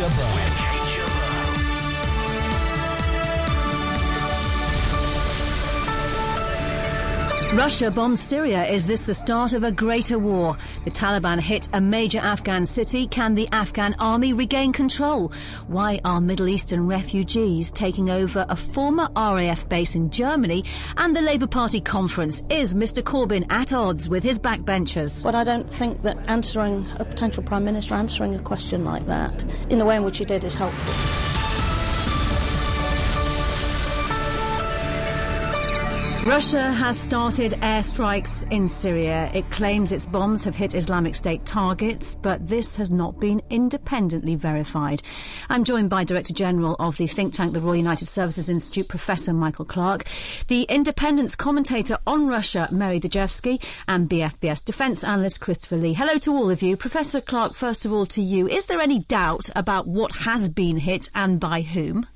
with Russia bombs Syria. Is this the start of a greater war? The Taliban hit a major Afghan city. Can the Afghan army regain control? Why are Middle Eastern refugees taking over a former RAF base in Germany? And the Labour Party conference. Is Mr Corbyn at odds with his backbenchers? But I don't think that answering a potential Prime Minister, answering a question like that in the way in which he did is helpful. Russia has started airstrikes in Syria. It claims its bombs have hit Islamic State targets, but this has not been independently verified. I'm joined by Director General of the think tank, the Royal United Services Institute, Professor Michael Clarke, the independence commentator on Russia, Mary Dejevsky, and BFBS defence analyst Christopher Lee. Hello to all of you. Professor Clarke, first of all to you. Is there any doubt about what has been hit and by whom?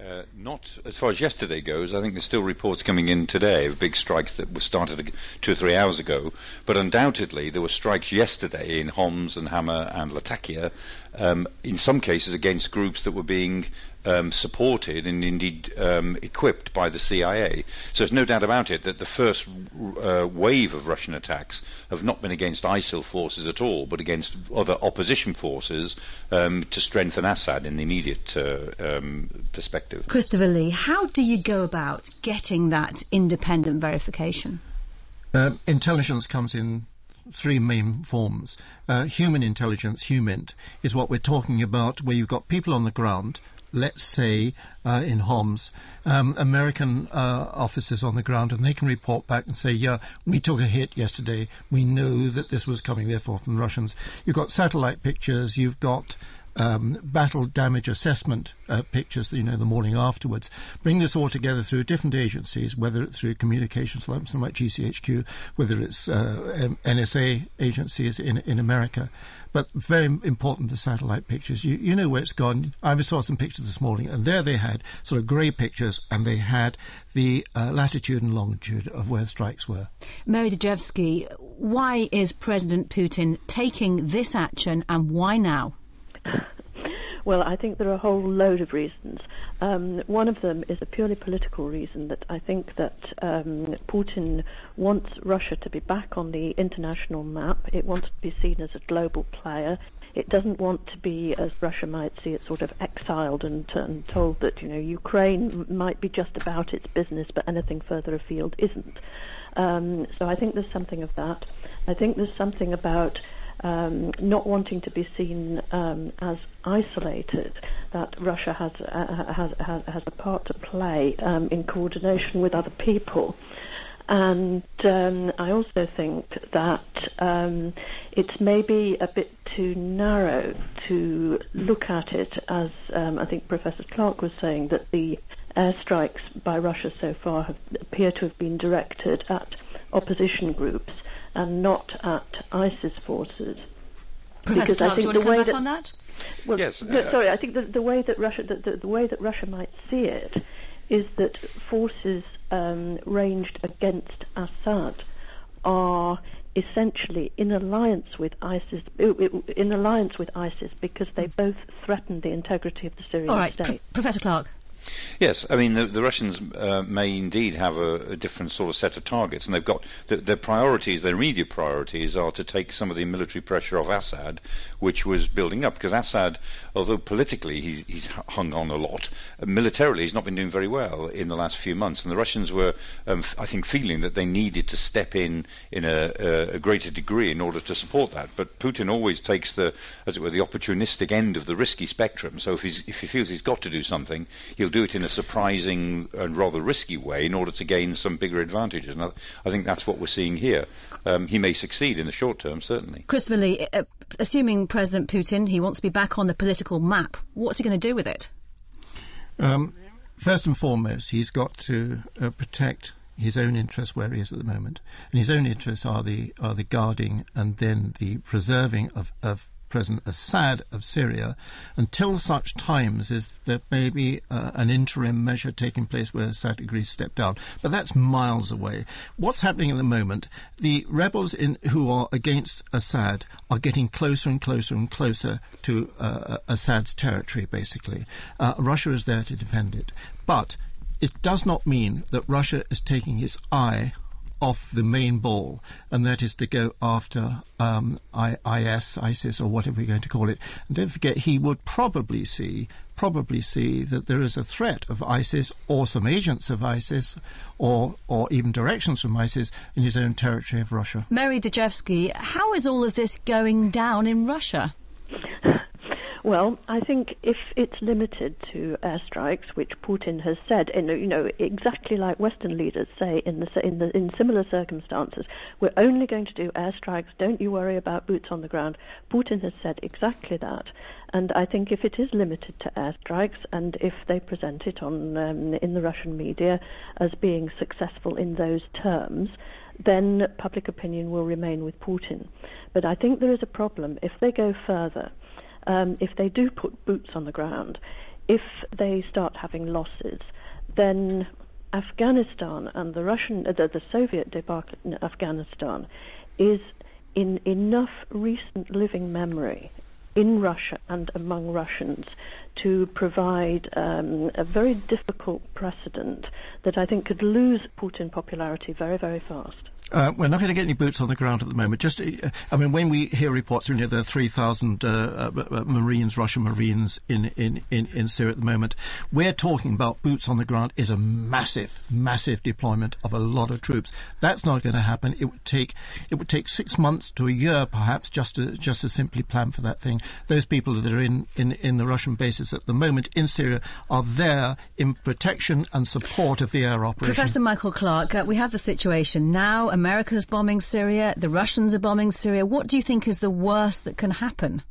Uh, not as far as yesterday goes. I think there's still reports coming in today of big strikes that were started two or three hours ago. But undoubtedly, there were strikes yesterday in Homs and Hama and Latakia, um, in some cases against groups that were being um, supported and indeed um, equipped by the CIA. So there's no doubt about it that the first uh, wave of Russian attacks have not been against ISIL forces at all, but against other opposition forces um, to strengthen Assad in the immediate uh, um, perspective. Christopher Lee, how do you go about getting that independent verification? Uh, intelligence comes in three main forms. Uh, human intelligence, HUMINT, is what we're talking about, where you've got people on the ground let's say, uh, in Homs, um, American uh, officers on the ground, and they can report back and say, yeah, we took a hit yesterday. We know that this was coming, therefore, from the Russians. You've got satellite pictures. You've got um, battle damage assessment uh, pictures, you know, the morning afterwards. Bring this all together through different agencies, whether it's through communications like something like GCHQ, whether it's uh, NSA agencies in in America. But very important, the satellite pictures. You, you know where it's gone. I saw some pictures this morning, and there they had sort of grey pictures, and they had the uh, latitude and longitude of where strikes were. Mary Dejevsky, why is President Putin taking this action, and why now? Well, I think there are a whole load of reasons. Um, one of them is a purely political reason that I think that um, Putin wants Russia to be back on the international map. It wants to be seen as a global player. It doesn't want to be, as Russia might see it, sort of exiled and, and told that you know Ukraine might be just about its business, but anything further afield isn't. Um, so I think there's something of that. I think there's something about um, not wanting to be seen um, as isolated, that Russia has, uh, has, has, a part to play um, in coordination with other people. And um, I also think that um, it's maybe a bit too narrow to look at it as um, I think Professor Clarke was saying that the airstrikes by Russia so far have, appear to have been directed at opposition groups and not at ISIS forces. Professor because Clarke, I think the way that, that? Well, yes. No, uh, sorry, I think the, the way that Russia the, the, the, way that Russia might see it is that forces um, ranged against Assad are essentially in alliance with ISIS, in alliance with ISIS because they both threaten the integrity of the Syrian All right, state. Professor Clarke. Yes, I mean the, the Russians uh, may indeed have a, a, different sort of set of targets, and they've got the, their priorities. Their immediate priorities are to take some of the military pressure off Assad, which was building up. Because Assad, although politically he's, he's hung on a lot, militarily he's not been doing very well in the last few months, and the Russians were, um, I think, feeling that they needed to step in in a, a, a, greater degree in order to support that. But Putin always takes the, as it were, the opportunistic end of the risky spectrum. So if, if he feels he's got to do something, he'll do it in a surprising and rather risky way in order to gain some bigger advantages. And I, I think that's what we're seeing here. Um, he may succeed in the short term, certainly. Christopher Lee, uh, assuming President Putin, he wants to be back on the political map, what's he going to do with it? Um, first and foremost, he's got to uh, protect his own interests where he is at the moment, and his own interests are the are the guarding and then the preserving of, of President Assad of Syria until such times as there may be uh, an interim measure taking place where Assad agrees to step down. But that's miles away. What's happening at the moment? The rebels in, who are against Assad are getting closer and closer and closer to uh, Assad's territory, basically. Uh, Russia is there to defend it. But it does not mean that Russia is taking its eye off the main ball, and that is to go after um, IS, ISIS, or whatever we're going to call it. And don't forget, he would probably see probably see that there is a threat of ISIS or some agents of ISIS or or even directions from ISIS in his own territory of Russia. Mary Dejevsky, how is all of this going down in Russia? Well, I think if it's limited to airstrikes, which Putin has said, in, you know, exactly like Western leaders say in the in the in similar circumstances, we're only going to do airstrikes. Don't you worry about boots on the ground. Putin has said exactly that, and I think if it is limited to airstrikes, and if they present it on um, in the Russian media as being successful in those terms, then public opinion will remain with Putin. But I think there is a problem if they go further um, if they do put boots on the ground, if they start having losses, then Afghanistan and the Russian, uh, the, the Soviet debacle in Afghanistan is in enough recent living memory in Russia and among Russians to provide um, a very difficult precedent that I think could lose Putin popularity very, very fast. Uh, we're not going to get any boots on the ground at the moment. Just, uh, I mean, when we hear reports, you know, there are 3,000 uh, uh, uh, Marines, Russian Marines in, in, in, in Syria at the moment. We're talking about boots on the ground is a massive, massive deployment of a lot of troops. That's not going to happen. It would take, it would take six months to a year, perhaps, just to, just to simply plan for that thing. Those people that are in, in, in the Russian bases at the moment in Syria are there in protection and support of the air operation. Professor Michael Clarke, uh, we have the situation now. America's bombing Syria, the Russians are bombing Syria. What do you think is the worst that can happen?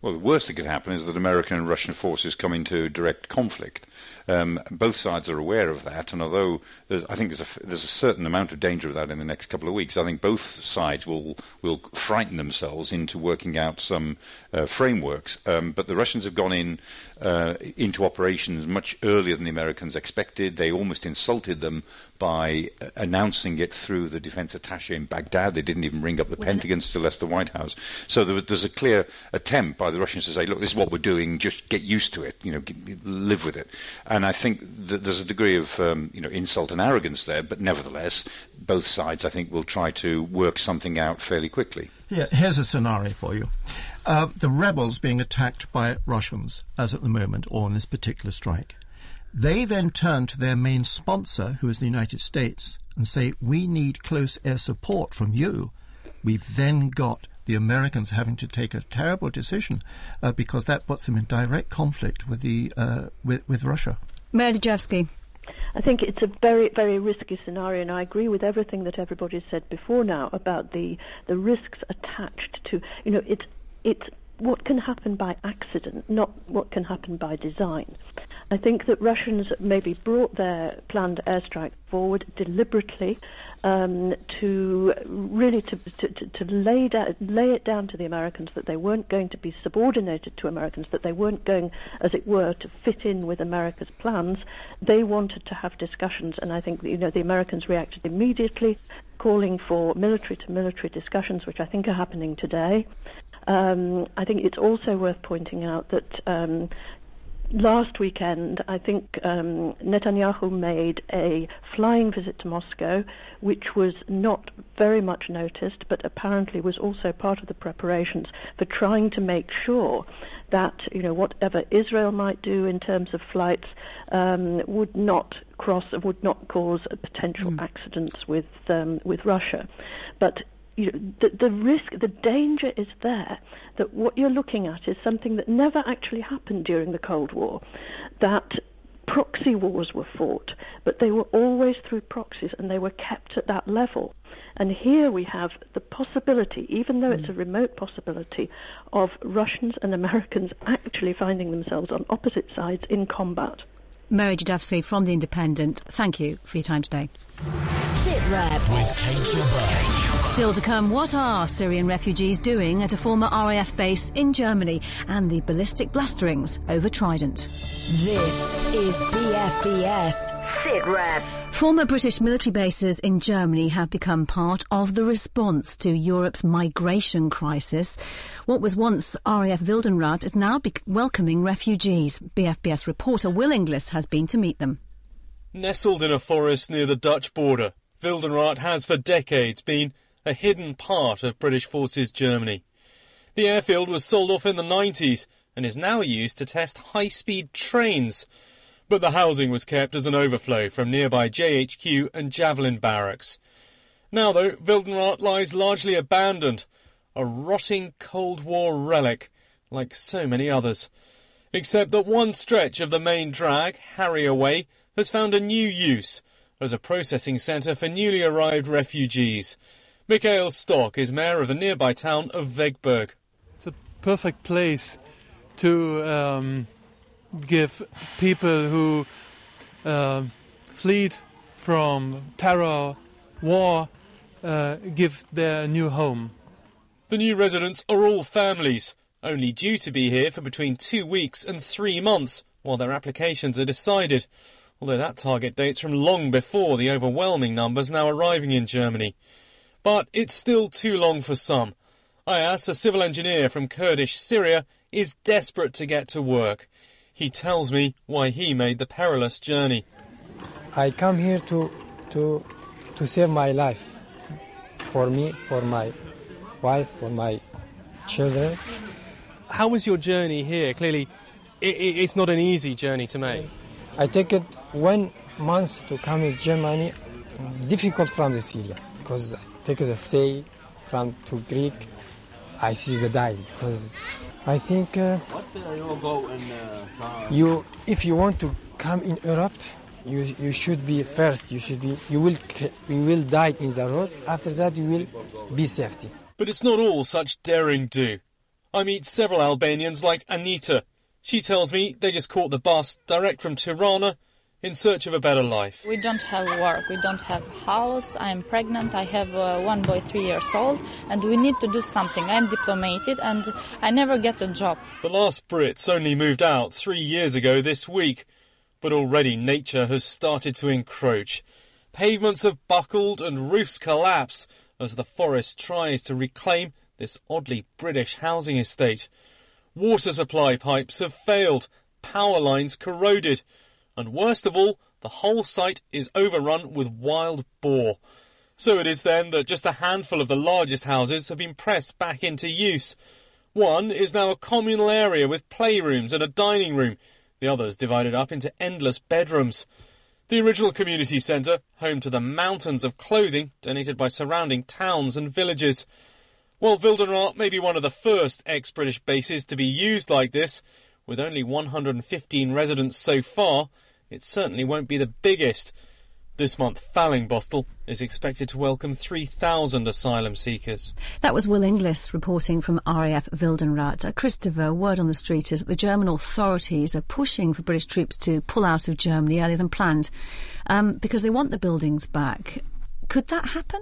Well, the worst that could happen is that American and Russian forces come into direct conflict. Um, both sides are aware of that, and although I think there's a, there's a certain amount of danger of that in the next couple of weeks, I think both sides will will frighten themselves into working out some uh, frameworks. Um, but the Russians have gone in uh, into operations much earlier than the Americans expected. They almost insulted them by uh, announcing it through the defense attaché in Baghdad. They didn't even ring up the Pentagon, still less the White House. So there, there's a clear attempt by the Russians to say, look, this is what we're doing. Just get used to it. You know, live with it. And I think that there's a degree of um, you know insult and arrogance there, but nevertheless, both sides I think will try to work something out fairly quickly. Yeah, here's a scenario for you. Uh, the rebels being attacked by Russians, as at the moment, or in this particular strike. They then turn to their main sponsor, who is the United States, and say, We need close air support from you. We've then got the Americans having to take a terrible decision uh, because that puts them in direct conflict with the uh, with, with Russia. Mary Dejevsky. I think it's a very, very risky scenario, and I agree with everything that everybody said before now about the the risks attached to you know it's it's what can happen by accident, not what can happen by design. I think that Russians maybe brought their planned airstrike forward deliberately um, to really to, to, to lay, down, lay it down to the Americans that they weren't going to be subordinated to Americans, that they weren't going, as it were, to fit in with America's plans. They wanted to have discussions, and I think you know the Americans reacted immediately, calling for military to military discussions, which I think are happening today. Um, I think it's also worth pointing out that um, last weekend, I think um, Netanyahu made a flying visit to Moscow, which was not very much noticed, but apparently was also part of the preparations for trying to make sure that you know whatever Israel might do in terms of flights um, would not cross, would not cause potential mm. accidents with um, with Russia. But you know, the, the risk, the danger is there that what you're looking at is something that never actually happened during the Cold War, that proxy wars were fought, but they were always through proxies and they were kept at that level. And here we have the possibility, even though it's a remote possibility, of Russians and Americans actually finding themselves on opposite sides in combat. Mary Dejevsky from The Independent, thank you for your time today. Sit Rep with Kate Jabbar. Still to come, what are Syrian refugees doing at a former RAF base in Germany and the ballistic blasterings over Trident? This is BFBS SITREP. Former British military bases in Germany have become part of the response to Europe's migration crisis. What was once RAF Wildenrath is now be- welcoming refugees. BFBS reporter Will Inglis has been to meet them. Nestled in a forest near the Dutch border, Wildenrath has for decades been a hidden part of British Forces Germany. The airfield was sold off in the 90s and is now used to test high speed trains. But the housing was kept as an overflow from nearby JHQ and Javelin barracks. Now, though, Wildenrath lies largely abandoned, a rotting Cold War relic, like so many others. Except that one stretch of the main drag, Harrier Way, has found a new use as a processing centre for newly arrived refugees. Michael Stock is mayor of the nearby town of Wegberg. It's a perfect place to um, give people who uh, fled from terror, war, uh, give their new home. The new residents are all families, only due to be here for between two weeks and three months while their applications are decided, although that target dates from long before the overwhelming numbers now arriving in Germany. But it's still too long for some. Ayas, a civil engineer from Kurdish Syria, is desperate to get to work. He tells me why he made the perilous journey. I come here to to to save my life. For me, for my wife, for my children. How was your journey here? Clearly, it, it, it's not an easy journey to make. I take it one month to come in Germany. Difficult from the Syria because I take the sea from to Greek. I see the die because I think uh, you if you want to come in Europe, you you should be first. You should be you will you will die in the road. After that, you will be safety. But it's not all such daring do. I meet several Albanians like Anita. She tells me they just caught the bus direct from Tirana in search of a better life. We don't have work, we don't have house. I'm pregnant. I have uh, one boy, three years old, and we need to do something. I'm diplomated, and I never get a job. The last Brits only moved out three years ago this week, but already nature has started to encroach. Pavements have buckled and roofs collapse as the forest tries to reclaim this oddly British housing estate. Water supply pipes have failed, power lines corroded, and worst of all, the whole site is overrun with wild boar. So it is then that just a handful of the largest houses have been pressed back into use. One is now a communal area with playrooms and a dining room, the others divided up into endless bedrooms. The original community centre, home to the mountains of clothing donated by surrounding towns and villages. While Wildenrath may be one of the first ex British bases to be used like this, with only 115 residents so far, it certainly won't be the biggest. This month, Fallingbostel is expected to welcome 3,000 asylum seekers. That was Will Inglis reporting from RAF Wildenrath. Uh, Christopher, word on the street is that the German authorities are pushing for British troops to pull out of Germany earlier than planned um, because they want the buildings back. Could that happen?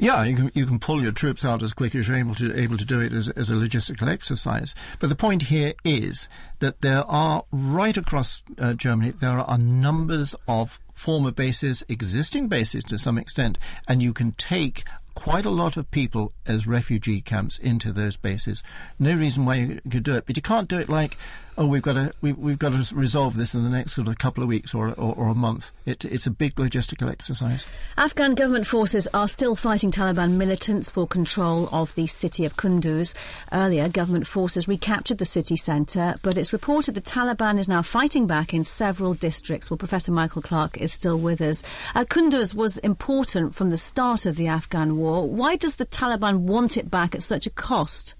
Yeah, you can you can pull your troops out as quick as you're able to able to do it as, as a logistical exercise. But the point here is that there are right across uh, Germany there are numbers of former bases, existing bases to some extent, and you can take quite a lot of people as refugee camps into those bases. No reason why you could do it, but you can't do it like, oh, we've got to we, have got to resolve this in the next sort of couple of weeks or or, or a month. It, it's a big logistical exercise. Afghan government forces are still fighting Taliban militants for control of the city of Kunduz. Earlier, government forces recaptured the city centre, but it's reported the Taliban is now fighting back in several districts. Well, Professor Michael Clarke is still with us. Uh, Kunduz was important from the start of the Afghan war. Why does the Taliban want it back at such a cost?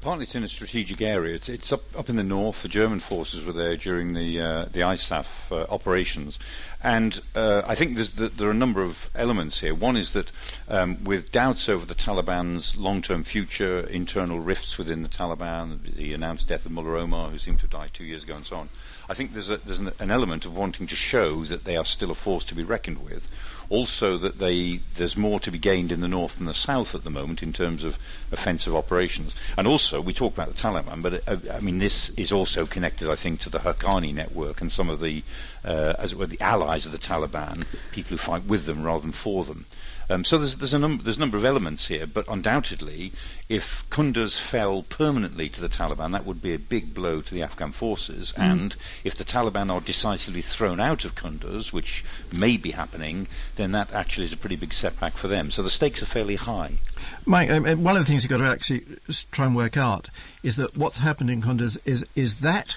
Partly it's in a strategic area. It's, it's up, up in the north. The German forces were there during the uh, the ISAF uh, operations, and uh, I think the, there are a number of elements here. One is that um, with doubts over the Taliban's long-term future, internal rifts within the Taliban, the announced death of Mullah Omar, who seemed to died two years ago, and so on. I think there's, a, there's an, an element of wanting to show that they are still a force to be reckoned with Also, that they there's more to be gained in the north and the south at the moment in terms of offensive operations. And also, we talk about the Taliban, but uh, I mean this is also connected, I think, to the Haqqani network and some of the, uh, as it were, the allies of the Taliban, people who fight with them rather than for them. Um, so there's, there's, a num- there's a number of elements here, but undoubtedly, if Kunduz fell permanently to the Taliban, that would be a big blow to the Afghan forces. Mm. And if the Taliban are decisively thrown out of Kunduz, which may be happening, then that actually is a pretty big setback for them. So the stakes are fairly high. Mike, um, one of the things you've got to actually try and work out is that what's happened in Kunduz is, is that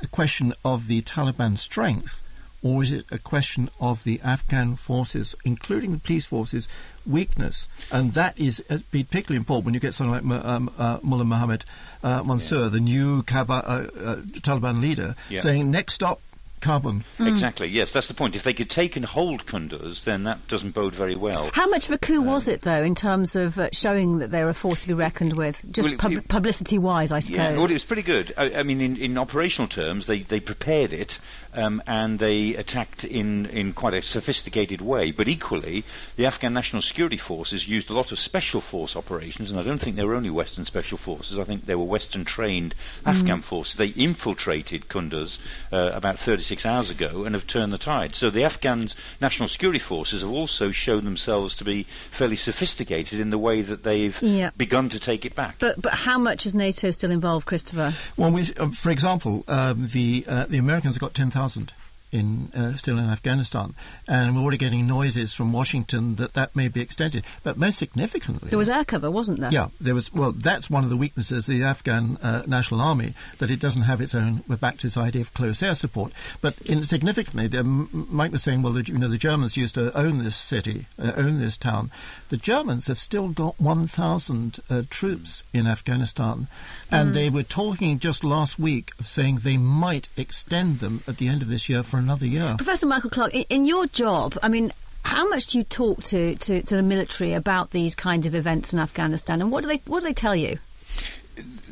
a question of the Taliban strength or is it a question of the Afghan forces, including the police forces, weakness? And that is uh, particularly important when you get someone like um, uh, Mullah Mohammed uh, Mansour, yeah. the new Kaba, uh, uh, Taliban leader, yeah. saying, next stop, Kabul. Mm. Exactly, yes, that's the point. If they could take and hold Kunduz, then that doesn't bode very well. How much of a coup um, was it, though, in terms of uh, showing that they're a force to be reckoned with? Just well, pub- publicity wise, I suppose. Yeah, well, it was pretty good. I, I mean, in, in, operational terms, they, they prepared it um, and they attacked in, in quite a sophisticated way. But equally, the Afghan National Security Forces used a lot of special force operations, and I don't think they were only Western special forces. I think they were Western trained mm. Afghan forces. They infiltrated Kunduz uh, about 36 hours ago and have turned the tide. So the Afghan National Security Forces have also shown themselves to be fairly sophisticated in the way that they've yeah. begun to take it back. But but how much is NATO still involved, Christopher? Well, uh, for example, um, the uh, the Americans have got 10,000 thousand in uh, still in Afghanistan, and we're already getting noises from Washington that that may be extended. But most significantly, there was air cover, wasn't there? Yeah, there was. Well, that's one of the weaknesses of the Afghan uh, National Army that it doesn't have its own. We're back to this idea of close air support. But in, significantly, the, Mike was saying, well, the, you know, the Germans used to own this city, uh, own this town. The Germans have still got 1,000 uh, troops in Afghanistan, and mm. they were talking just last week of saying they might extend them at the end of this year for another year. Professor Michael Clarke, in, in your job, I mean, how much do you talk to, to, to the military about these kind of events in Afghanistan, and what do they what do they tell you?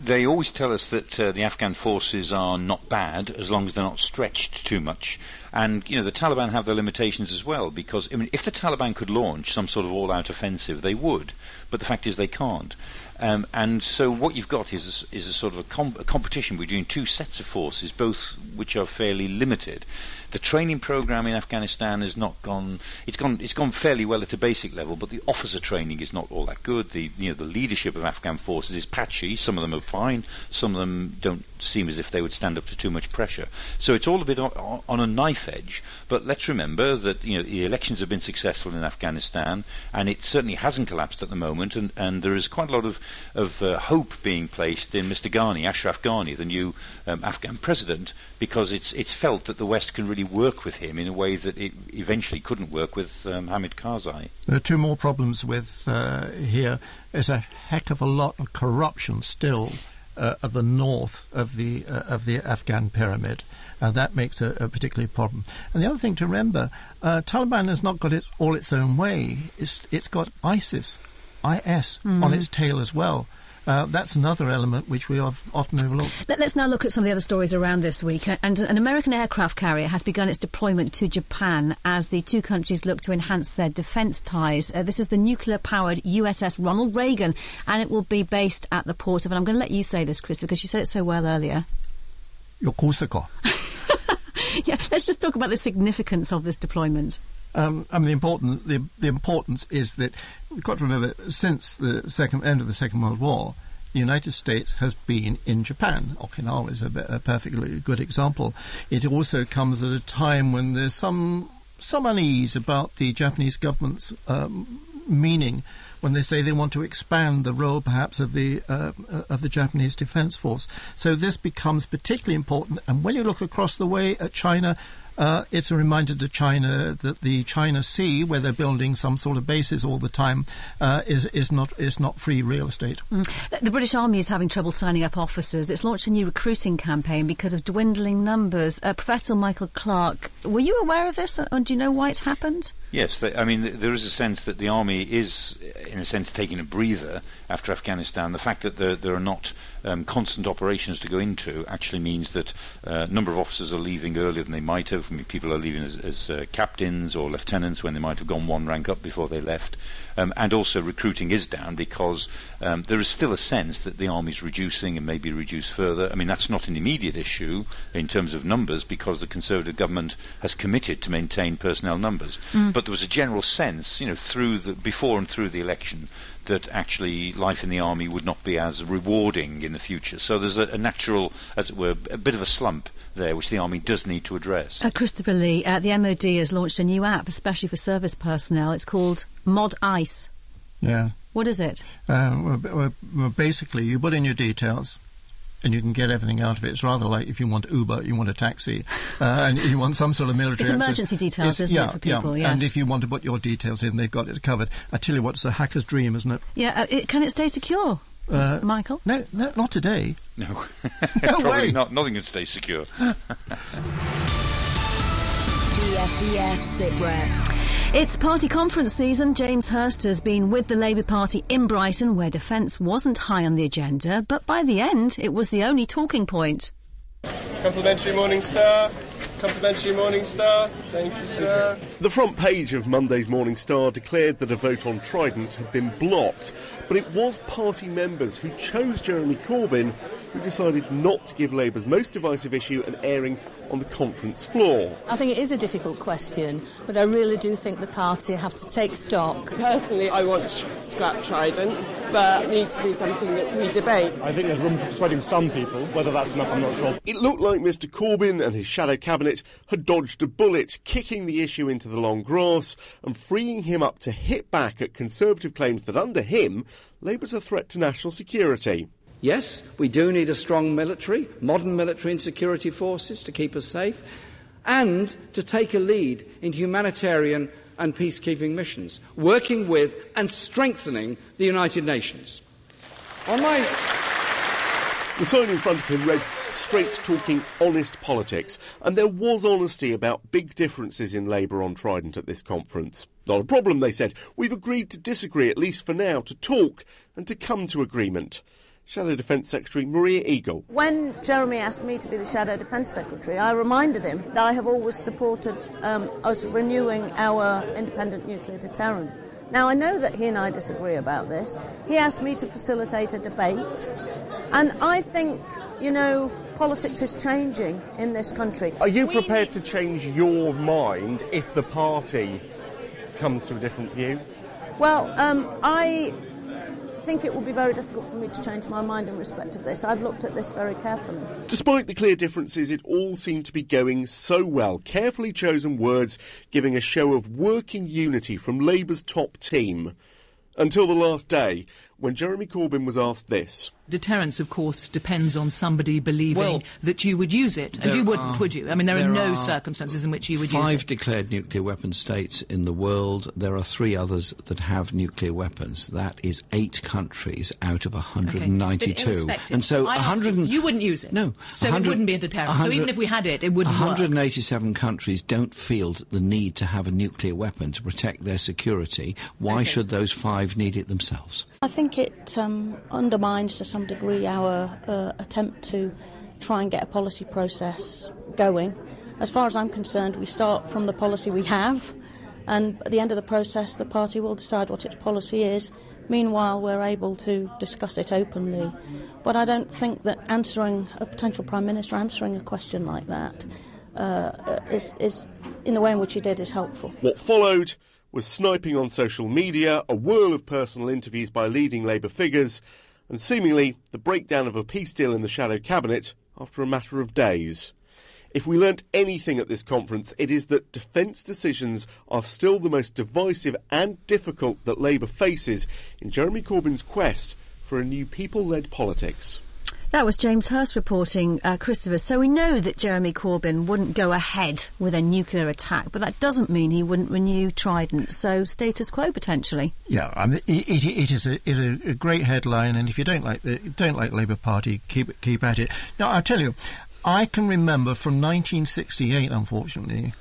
they always tell us that uh, the Afghan forces are not bad as long as they're not stretched too much. And you know the Taliban have their limitations as well because I mean if the Taliban could launch some sort of all-out offensive, they would. But the fact is they can't. Um, and so what you've got is a, is a sort of a, com- a, competition between two sets of forces, both which are fairly limited. The training program in Afghanistan has not gone. It's gone. It's gone fairly well at a basic level, but the officer training is not all that good. The you know the leadership of Afghan forces is patchy. Some of them are fine. Some of them don't seem as if they would stand up to too much pressure. So it's all a bit on, on a knife edge. But let's remember that you know the elections have been successful in Afghanistan, and it certainly hasn't collapsed at the moment. And, and there is quite a lot of of uh, hope being placed in Mr. Ghani, Ashraf Ghani, the new um, Afghan president, because it's it's felt that the West can really work with him in a way that it eventually couldn't work with um, Hamid Karzai. There are two more problems with uh, here. There's a heck of a lot of corruption still uh, at the north of the uh, of the Afghan pyramid, and that makes a, a particular problem. And the other thing to remember, uh, Taliban has not got it all its own way. It's it's got ISIS, IS mm. on its tail as well. Uh, that's another element which we have often overlook. Let, us now look at some of the other stories around this week. And an American aircraft carrier has begun its deployment to Japan as the two countries look to enhance their defence ties. Uh, this is the nuclear powered USS Ronald Reagan, and it will be based at the port of. And I'm going to let you say this, Chris, because you said it so well earlier. Yokosuka. yeah, let's just talk about the significance of this deployment. Um, I mean, the important the, the importance is that we've got to remember since the second end of the Second World War, the United States has been in Japan. Okinawa is a, a perfectly good example. It also comes at a time when there's some some unease about the Japanese government's um, meaning when they say they want to expand the role, perhaps, of the uh, of the Japanese Defense Force. So this becomes particularly important. And when you look across the way at China, uh, it's a reminder to China that the China Sea, where they're building some sort of bases all the time, uh, is is not is not free real estate. Mm. The British Army is having trouble signing up officers. It's launched a new recruiting campaign because of dwindling numbers. Uh, Professor Michael Clarke, were you aware of this, and do you know why it's happened? Yes, they, I mean there is a sense that the army is, in a sense, taking a breather after Afghanistan. The fact that there, there are not um, constant operations to go into actually means that uh, a number of officers are leaving earlier than they might have people are leaving as, as uh, captains or lieutenants when they might have gone one rank up before they left. Um, and also recruiting is down because um, there is still a sense that the army is reducing and maybe reduced further. I mean, that's not an immediate issue in terms of numbers because the Conservative government has committed to maintain personnel numbers. Mm. But there was a general sense, you know, through the before and through the election that actually life in the army would not be as rewarding in the future. So there's a, a natural, as it were, a bit of a slump there, which the Army does need to address. Uh, Christopher Lee, uh, the MOD has launched a new app, especially for service personnel. It's called Mod Ice. Yeah. What is it? Uh, well, well, basically, you put in your details and you can get everything out of it. It's rather like if you want Uber, you want a taxi, uh, and you want some sort of military. It's emergency details, it's, isn't yeah, it, for people? Yeah. Yes. And if you want to put your details in, they've got it covered. I tell you what, it's a hacker's dream, isn't it? Yeah. Uh, it, can it stay secure? Uh, Michael? No, no, not today. No, no probably way. not. Nothing can stay secure. BFBS Sit Rep. It's party conference season. James Hurst has been with the Labour Party in Brighton, where defence wasn't high on the agenda, but by the end, it was the only talking point. Complimentary Morning Star. Complimentary Morning Star. Thank you, sir. The front page of Monday's Morning Star declared that a vote on Trident had been blocked, but it was party members who chose Jeremy Corbyn who decided not to give Labour's most divisive issue an airing on the conference floor. I think it is a difficult question, but I really do think the party have to take stock. Personally, I want to scrap Trident, but it needs to be something that we debate. I think there's room for persuading some people. Whether that's enough, I'm not sure. It looked like Mr Corbyn and his shadow cabinet had dodged a bullet, kicking the issue into the long grass and freeing him up to hit back at Conservative claims that under him, Labour's a threat to national security. Yes, we do need a strong military, modern military and security forces to keep us safe, and to take a lead in humanitarian and peacekeeping missions, working with and strengthening the United Nations. On my. The sign in front of him read straight talking, honest politics, and there was honesty about big differences in Labour on Trident at this conference. Not a problem, they said. We've agreed to disagree, at least for now, to talk and to come to agreement. Shadow Defence Secretary Maria Eagle. When Jeremy asked me to be the Shadow Defence Secretary, I reminded him that I have always supported um, us renewing our independent nuclear deterrent. Now, I know that he and I disagree about this. He asked me to facilitate a debate, and I think, you know, politics is changing in this country. Are you we prepared to change your mind if the party comes to a different view? Well, um, I think it will be very difficult for me to change my mind in respect of this. I've looked at this very carefully. Despite the clear differences, it all seemed to be going so well. Carefully chosen words giving a show of working unity from Labour's top team. Until the last day, when Jeremy Corbyn was asked this. Deterrence, of course, depends on somebody believing well, that you would use it. And you wouldn't, are, would you? I mean, there, there are no are circumstances in which you would use it. Five declared nuclear weapon states in the world. There are three others that have nuclear weapons. That is eight countries out of 192. Okay. And so, I 100 you, you wouldn't use it. No, so it wouldn't be a deterrent. So even if we had it, it wouldn't 187 work. countries don't feel the need to have a nuclear weapon to protect their security. Why Okay. should those five need it themselves? I think it um, undermines to some degree our uh, attempt to try and get a policy process going. As far as I'm concerned, we start from the policy we have, and at the end of the process, the party will decide what its policy is. Meanwhile, we're able to discuss it openly. But I don't think that answering a potential Prime Minister answering a question like that uh, is, is, in the way in which he did, is helpful. What followed was sniping on social media, a whirl of personal interviews by leading Labour figures, and seemingly the breakdown of a peace deal in the shadow cabinet after a matter of days. If we learnt anything at this conference, it is that defence decisions are still the most divisive and difficult that Labour faces in Jeremy Corbyn's quest for a new people led politics. That was James Hurst reporting, uh, Christopher. So we know that Jeremy Corbyn wouldn't go ahead with a nuclear attack, but that doesn't mean he wouldn't renew Trident. So status quo potentially. Yeah, I mean, it, it, is a, is a, great headline, and if you don't like the don't like Labour Party, keep keep at it. Now, I'll tell you, I can remember from 1968, unfortunately,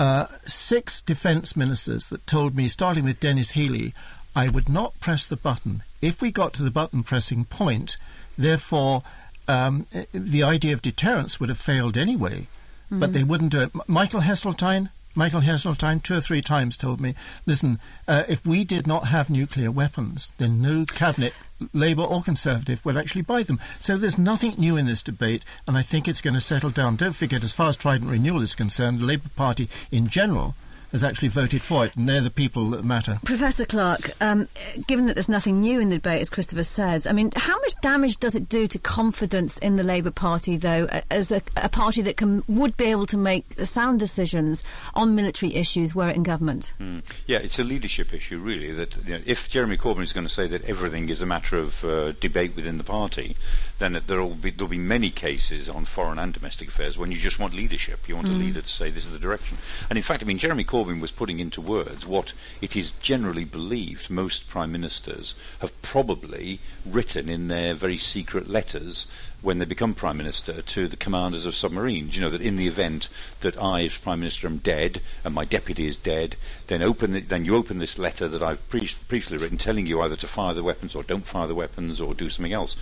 uh, six defence ministers that told me, starting with Denis Healey, I would not press the button if we got to the button pressing point. Therefore, um, the idea of deterrence would have failed anyway. but they wouldn't do it. Michael Heseltine, Michael Heseltine, two or three times told me, listen, uh, if we did not have nuclear weapons, then no cabinet, Labour or Conservative, would actually buy them. So there's nothing new in this debate, and I think it's going to settle down. Don't forget, as far as Trident Renewal is concerned, the Labour Party in general has actually voted for it, and they're the people that matter. Professor Clarke, um, given that there's nothing new in the debate, as Christopher says, I mean, how much damage does it do to confidence in the Labour Party, though, as a, a party that can would be able to make sound decisions on military issues were it in government? Mm. Yeah, it's a leadership issue, really. That you know, if Jeremy Corbyn is going to say that everything is a matter of uh, debate within the party, then there will be there'll be many cases on foreign and domestic affairs when you just want leadership. You want a Mm. leader to say this is the direction. And in fact, I mean, Jeremy Corbyn was putting into words what it is generally believed most prime ministers have probably written in their very secret letters when they become prime minister to the commanders of submarines. You know that in the event that I, as prime minister, am dead and my deputy is dead, then open the, then you open this letter that I've pre- previously written, telling you either to fire the weapons or don't fire the weapons or do something else.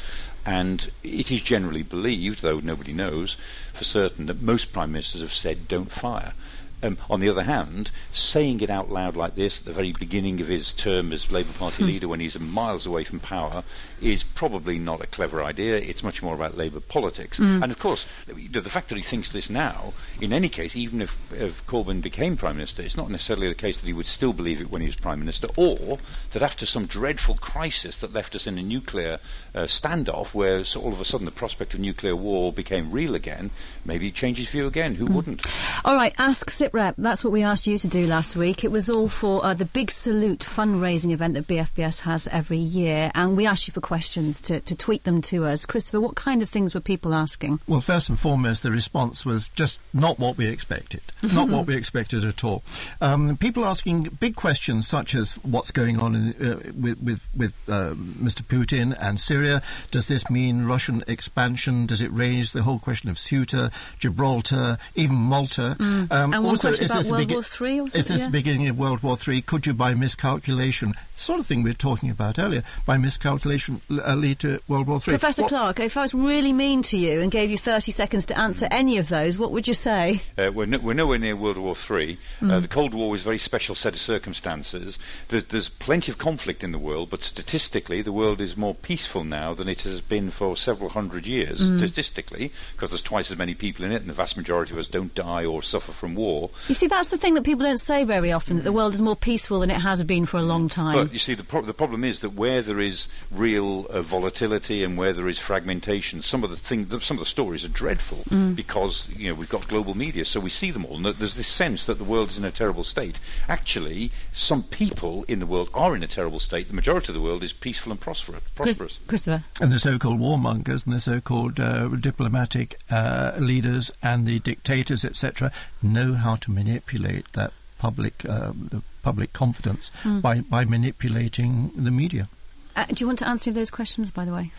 And it is generally believed, though nobody knows for certain, that most prime ministers have said don't fire. Um, on the other hand, saying it out loud like this at the very beginning of his term as Labour Party Hmm. leader when he's miles away from power is probably not a clever idea. It's much more about Labour politics. Mm. And of course, the fact that he thinks this now, in any case, even if, if Corbyn became Prime Minister, it's not necessarily the case that he would still believe it when he was Prime Minister, or that after some dreadful crisis that left us in a nuclear uh, standoff where so all of a sudden the prospect of nuclear war became real again, maybe he changed his view again. Who wouldn't? All right, Ask SITREP. That's what we asked you to do last week. It was all for uh, the Big Salute fundraising event that BFBS has every year, and we asked you for questions to, to tweet them to us. Christopher, what kind of things were people asking? Well, first and foremost, the response was just not what we expected. not what we expected at all. Um, people asking big questions such as what's going on in, uh, with, with, with uh, Mr. Putin and Syria. Does this mean Russian expansion? Does it raise the whole question of Ceuta, Gibraltar, even Malta? Mm. And one also, question is about this the World begin- War Three or Is this yeah? the beginning of World War Three? Could you, by miscalculation, sort of thing we were talking about earlier, by miscalculation uh, lead to World War Three? Professor What- Clarke, if I was really mean to you and gave you 30 seconds to answer any of those, what would you say? Uh, we're, no, we're nowhere near World War Three. Uh, Mm. the Cold War was a very special set of circumstances. There's, there's plenty of conflict in the world, but statistically, the world is more peaceful now than it has been for several hundred years. Mm. Statistically, because there's twice as many people in it, and the vast majority of us don't die or suffer from war. You see, that's the thing that people don't say very often, that the world is more peaceful than it has been for a long time. But you see, the, pro- the problem is that where there is real uh, volatility and where there is fragmentation, some of the thing, the, some of the stories are dreadful Mm. because you know we've got global media, so we see them all. And there's this sense that the world is in a terrible state. Actually, some people in the world are in a terrible state. The majority of the world is peaceful and prosperous. prosperous. Christopher. and the so-called warmongers and the so-called uh, diplomatic uh, leaders and the dictators, etc., know how to manipulate that public uh, the public confidence Mm. by by manipulating the media. Uh, do you want to answer those questions, by the way?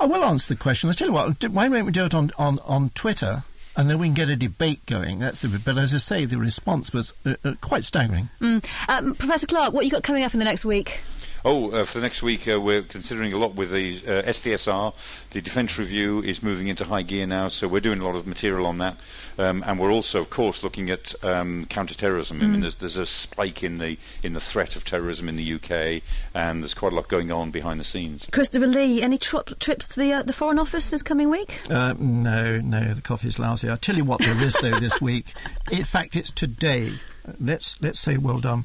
I will answer the question. I tell you what, why don't we do it on, on, on Twitter, and then we can get a debate going. That's the. But as I say, the response was uh, uh, quite staggering. Mm. Um, Professor Clarke, what you got coming up in the next week? Oh, uh, for the next week, uh, we're considering a lot with the uh, SDSR. The Defence Review is moving into high gear now, so we're doing a lot of material on that. Um, and we're also, of course, looking at um, counter-terrorism. I mean, Mm. there's, there's a spike in the in the threat of terrorism in the UK, and there's quite a lot going on behind the scenes. Christopher Lee, any tri- trips to the uh, the Foreign Office this coming week? Uh, no, no, the coffee's lousy. I'll tell you what there is though this week. In fact, it's today. Let's let's say well done,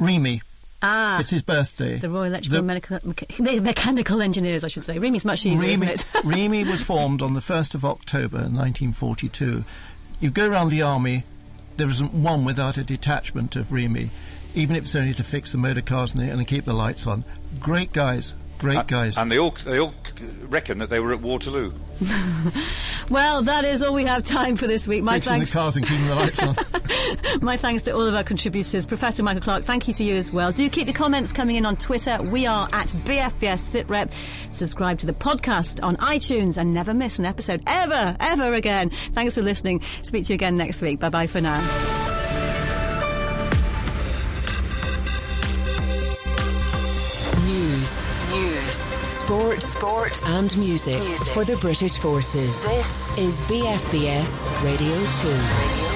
REME. Ah, It's his birthday. The Royal Electrical The- Medical, Mecha- Mechanical Engineers, I should say. REME's much easier, isn't it? REME was formed on the 1st of October 1942. You go around the army, there isn't one without a detachment of REME, even if it's only to fix the motor cars and, the, and keep the lights on. Great guys, great Uh, guys. And they all they all reckon that they were at Waterloo. well, that is all we have time for this week. My Fixing thanks. the cars and keeping the lights on. My thanks to all of our contributors. Professor Michael Clarke, thank you to you as well. Do keep your comments coming in on Twitter. We are at BFBS SitRep. Subscribe to the podcast on iTunes and never miss an episode ever, ever again. Thanks for listening. Speak to you again next week. Bye bye for now. Sport, sport and music, music, for the British forces. This is BFBS Radio 2. Radio